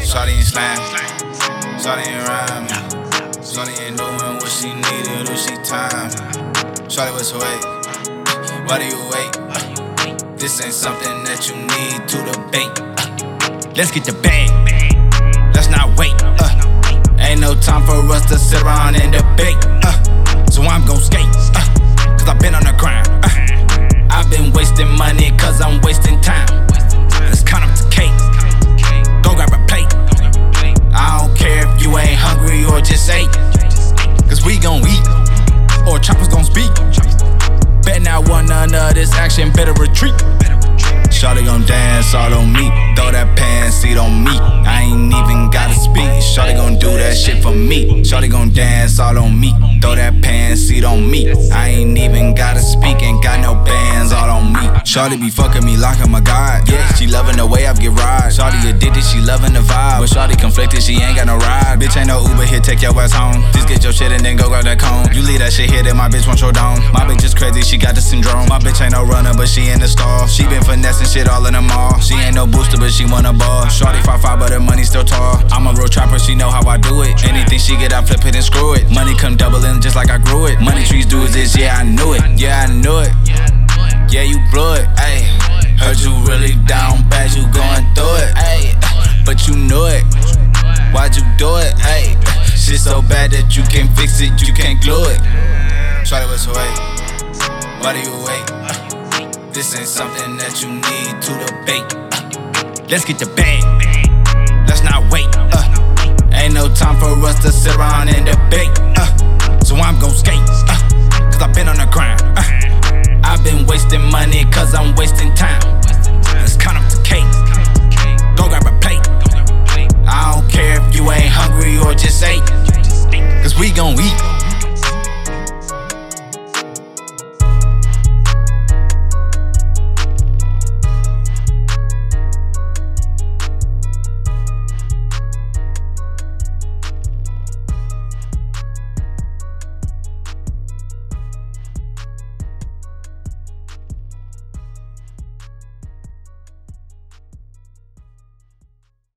Shawty ain't slang. Shawty ain't rhyme. Shawty ain't doing what she needed or she time. Shawty, what's her weight? Why do you wait? This ain't something that you need to debate. Let's get the bag. Let's not wait. Uh, ain't no time for us to sit around and debate. Uh, so I'm gon' skate. Uh, retreat. Shawty gon' dance all on me. Throw that pan seat on me. I ain't even gotta speak. Shawty gon' do that shit for me. Shawty gon' dance all on me. Throw that pan seat on me. I ain't even gotta speak. Shawty be fucking me like I'm a god. Yeah, she loving the way I get ride. Shawty addicted, she loving the vibe. But Shawty conflicted, she ain't got no ride. Bitch ain't no Uber here, take your ass home. Just get your shit and then go grab that cone. You leave that shit here, then my bitch want your dome. My bitch is crazy, she got the syndrome. My bitch ain't no runner, but she in the stall. She been finessing shit all in the mall. She ain't no booster, but she want a ball. Shawty 5'5, but her money still tall. I'm a real trapper, she know how I do it. Anything she get, I flip it and screw it. Money come doubling just like I grew it. Money trees do this, yeah, I knew it. Yeah, I knew it. Really down bad, you going through it, ayy. But you knew it. Why'd you do it, ayy? Shit so bad that you can't fix it, you can't glue it. Try to what's away. Why do you wait? This ain't something that you need to debate. Let's get the bag. Let's not wait. Uh, ain't no time for us to sit around and debate. Uh, so I'm gon' skate. Uh, cause I've been on the grind. Uh, I've been wasting money cause I'm wasting time. 同意。